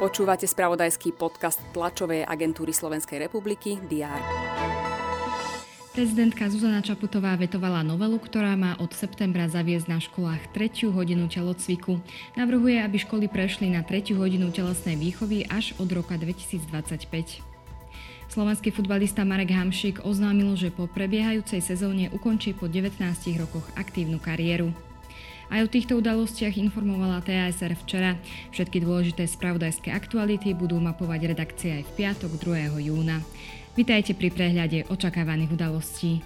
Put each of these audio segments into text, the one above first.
Počúvate spravodajský podcast tlačovej agentúry Slovenskej republiky DR. Prezidentka Zuzana Čaputová vetovala novelu, ktorá má od septembra zaviesť na školách tretiu hodinu telocviku. Navrhuje, aby školy prešli na tretiu hodinu telesnej výchovy až od roka 2025. Slovenský futbalista Marek Hamšik oznámil, že po prebiehajúcej sezóne ukončí po 19 rokoch aktívnu kariéru. Aj o týchto udalostiach informovala TASR včera. Všetky dôležité spravodajské aktuality budú mapovať redakcia aj v piatok 2. júna. Vitajte pri prehľade očakávaných udalostí.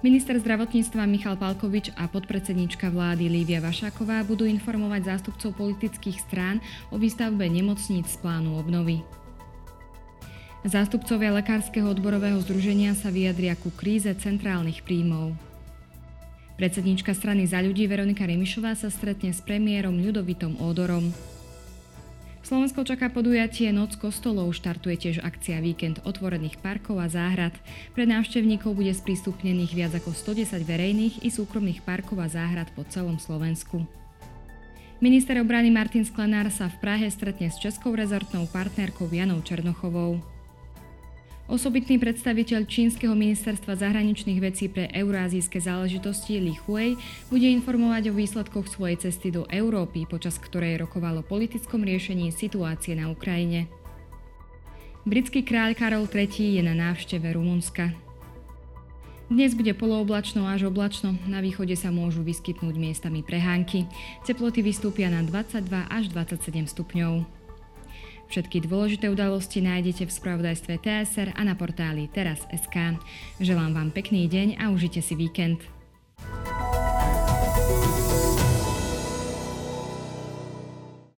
Minister zdravotníctva Michal Palkovič a podpredsednička vlády Lívia Vašáková budú informovať zástupcov politických strán o výstavbe nemocníc z plánu obnovy. Zástupcovia Lekárskeho odborového združenia sa vyjadria ku kríze centrálnych príjmov. Predsednička strany za ľudí Veronika Remišová sa stretne s premiérom Ľudovitom Ódorom. Slovensko čaká podujatie Noc kostolov, štartuje tiež akcia Víkend otvorených parkov a záhrad. Pre návštevníkov bude sprístupnených viac ako 110 verejných i súkromných parkov a záhrad po celom Slovensku. Minister obrany Martin Sklenár sa v Prahe stretne s českou rezortnou partnerkou Janou Černochovou. Osobitný predstaviteľ Čínskeho ministerstva zahraničných vecí pre eurázijské záležitosti Li Hui bude informovať o výsledkoch svojej cesty do Európy, počas ktorej rokovalo politickom riešení situácie na Ukrajine. Britský kráľ Karol III je na návšteve Rumunska. Dnes bude polooblačno až oblačno, na východe sa môžu vyskytnúť miestami prehánky. Teploty vystúpia na 22 až 27 stupňov. Všetky dôležité udalosti nájdete v spravodajstve TSR a na portáli teraz.sk. Želám vám pekný deň a užite si víkend.